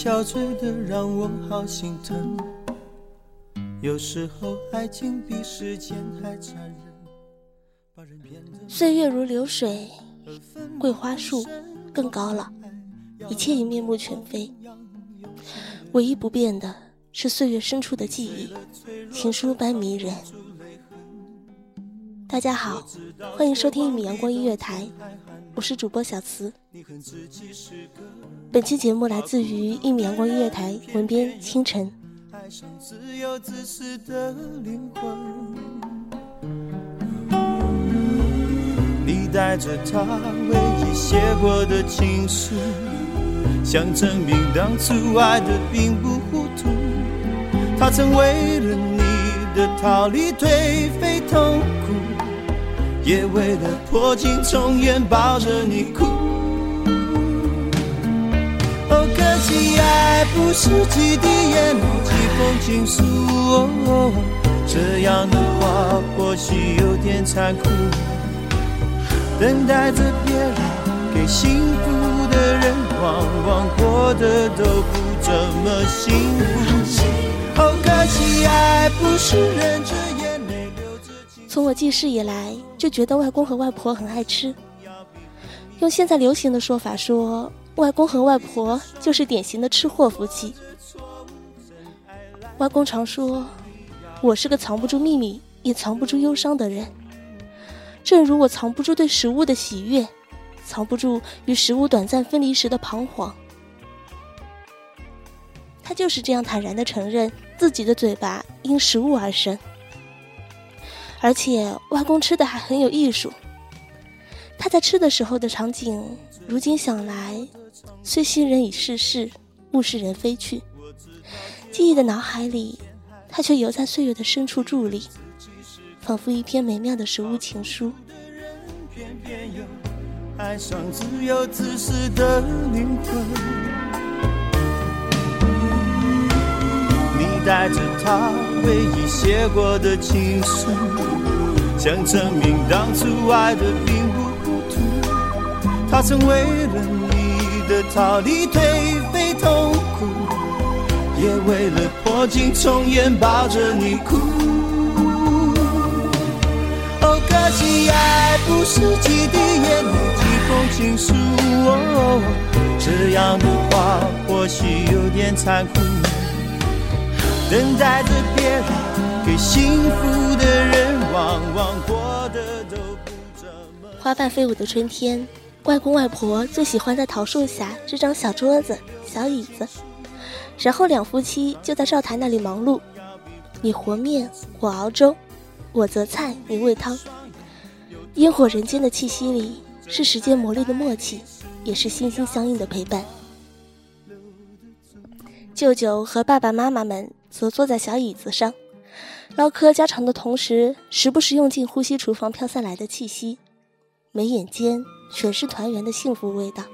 憔悴的，让我好心疼。有时候爱情比时间还残忍，把人变得岁月如流水，桂花树更高了，一切已面目全非。唯一不变的是岁月深处的记忆，情书般迷人。大家好，欢迎收听一米阳光音乐台，我是主播小慈。本期节目来自于一米阳光音乐台文编清晨。爱上自由自私的灵魂。你带着他唯一写过的情书，想证明当初爱的并不糊涂。他曾为了你的逃离颓废痛苦，也为了破镜重圆抱着你哭。哦，可惜爱不是几滴眼泪，几封情书。哦，这样的话或许有点残酷。等待着别人给幸福的人，往往过得都不怎么幸福。哦，可惜爱不是忍着。从我记事以来，就觉得外公和外婆很爱吃。用现在流行的说法说，外公和外婆就是典型的吃货夫妻。外公常说，我是个藏不住秘密也藏不住忧伤的人，正如我藏不住对食物的喜悦，藏不住与食物短暂分离时的彷徨。他就是这样坦然地承认自己的嘴巴因食物而生。而且外公吃的还很有艺术。他在吃的时候的场景，如今想来，虽昔人已逝世，物是人非去，记忆的脑海里，他却犹在岁月的深处伫立，仿佛一篇美妙的食物情书。爱上自由自私的灵魂。带着他唯一写过的情书，想证明当初爱的并不糊涂。他曾为了你的逃离颓废痛苦，也为了破镜重圆抱着你哭。哦，可惜爱不是几滴眼泪，几封情书。哦，这样的话或许有点残酷。等待着别人给幸福的人，往往过得都不怎么。花瓣飞舞的春天，外公外婆最喜欢在桃树下支张小桌子、小椅子，然后两夫妻就在灶台那里忙碌。你和面，我熬粥；我择菜，你煨汤。烟火人间的气息里，是时间磨砺的默契，也是心心相印的陪伴。舅舅和爸爸妈妈们则坐在小椅子上，唠嗑家常的同时，时不时用尽呼吸厨房飘散来的气息，眉眼间全是团圆的幸福味道。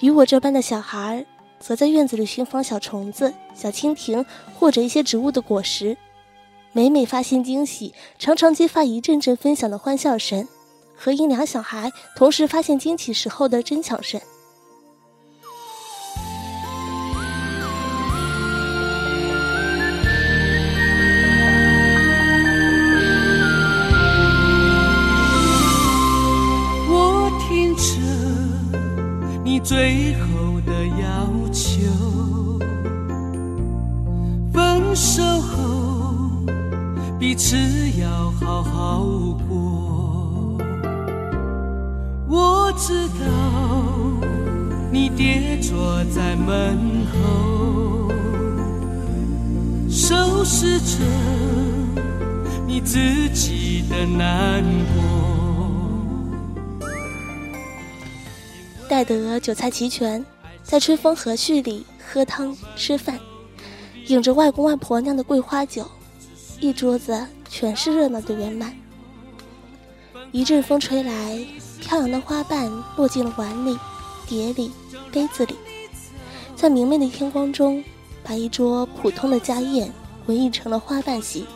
与我这般的小孩，则在院子里寻访小虫子、小蜻蜓或者一些植物的果实，每每发现惊喜，常常激发一阵阵分享的欢笑声，和因两小孩同时发现惊奇时候的争抢声。要好好过。我知道你跌坐在门后，收拾着你自己的难过。待得酒菜齐全，在吹风和煦里喝汤吃饭，饮着外公外婆酿的桂花酒，一桌子全是热闹的圆满。一阵风吹来，飘扬的花瓣落进了碗里、碟里、杯子里，在明媚的天光中，把一桌普通的家宴文艺成了花瓣席。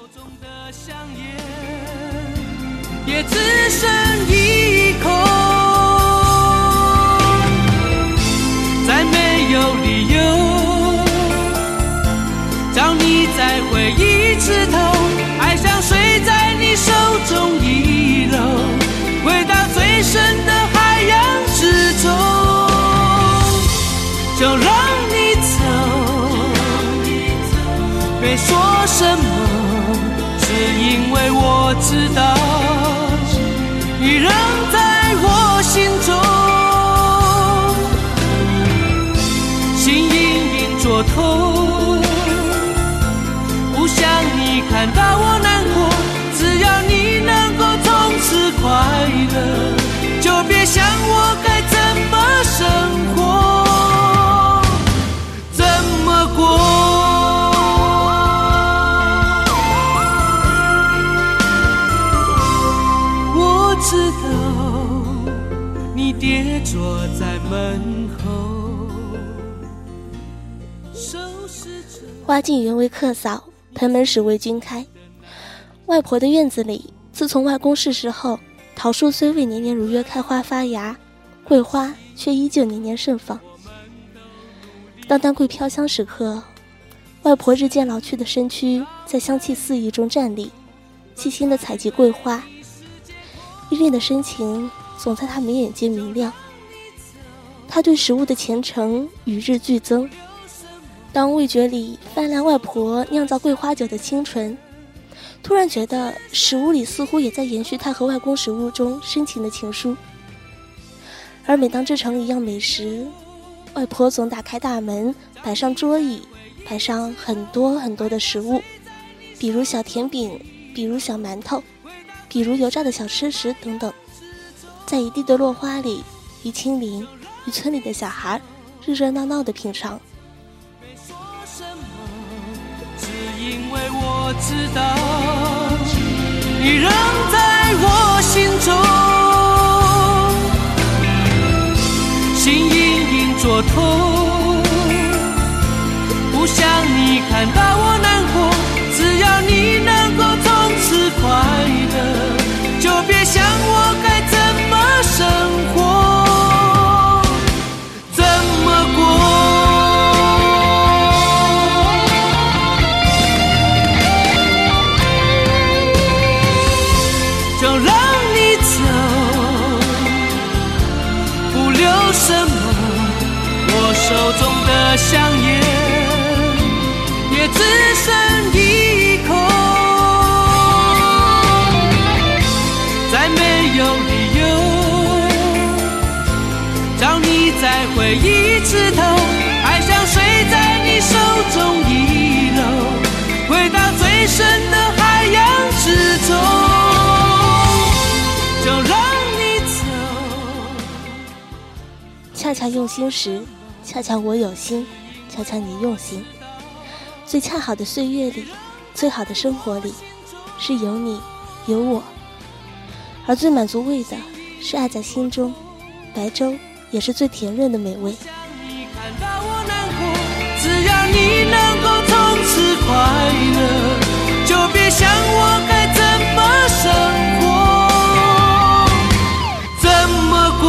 也只剩一深的海洋之中，就让你走，别说什么，只因为我知道。坐在门后，花径原为客扫，盆门始为君开。外婆的院子里，自从外公逝世后，桃树虽未年年如约开花发芽，桂花却依旧年年盛放。当丹桂飘香时刻，外婆日渐老去的身躯在香气四溢中站立，细心的采集桂花，依恋的深情总在她眉眼间明亮。他对食物的虔诚与日俱增。当味觉里泛滥外婆酿造桂花酒的清纯，突然觉得食物里似乎也在延续他和外公食物中深情的情书。而每当制成一样美食，外婆总打开大门，摆上桌椅，摆上很多很多的食物，比如小甜饼，比如小馒头，比如油炸的小吃食等等，在一地的落花里，一清零，与村里的小孩，热热闹闹的品尝。说什么，只因为我知道你仍在我心中，心隐隐作痛，不想你看到我难过。只要你能够从此快乐，就别想我只剩一口，再没有理由叫你再回一次头。爱像水在你手中遗漏，回到最深的海洋之中。就让你走。恰恰用心时，恰恰我有心，恰恰你用心。最恰好的岁月里，最好的生活里，是有你有我。而最满足味的，是爱在心中。白粥也是最甜润的美味。只要你能够从此快乐，就别想我该怎么生活，怎么过。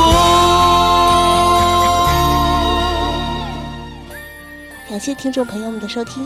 感谢听众朋友们的收听，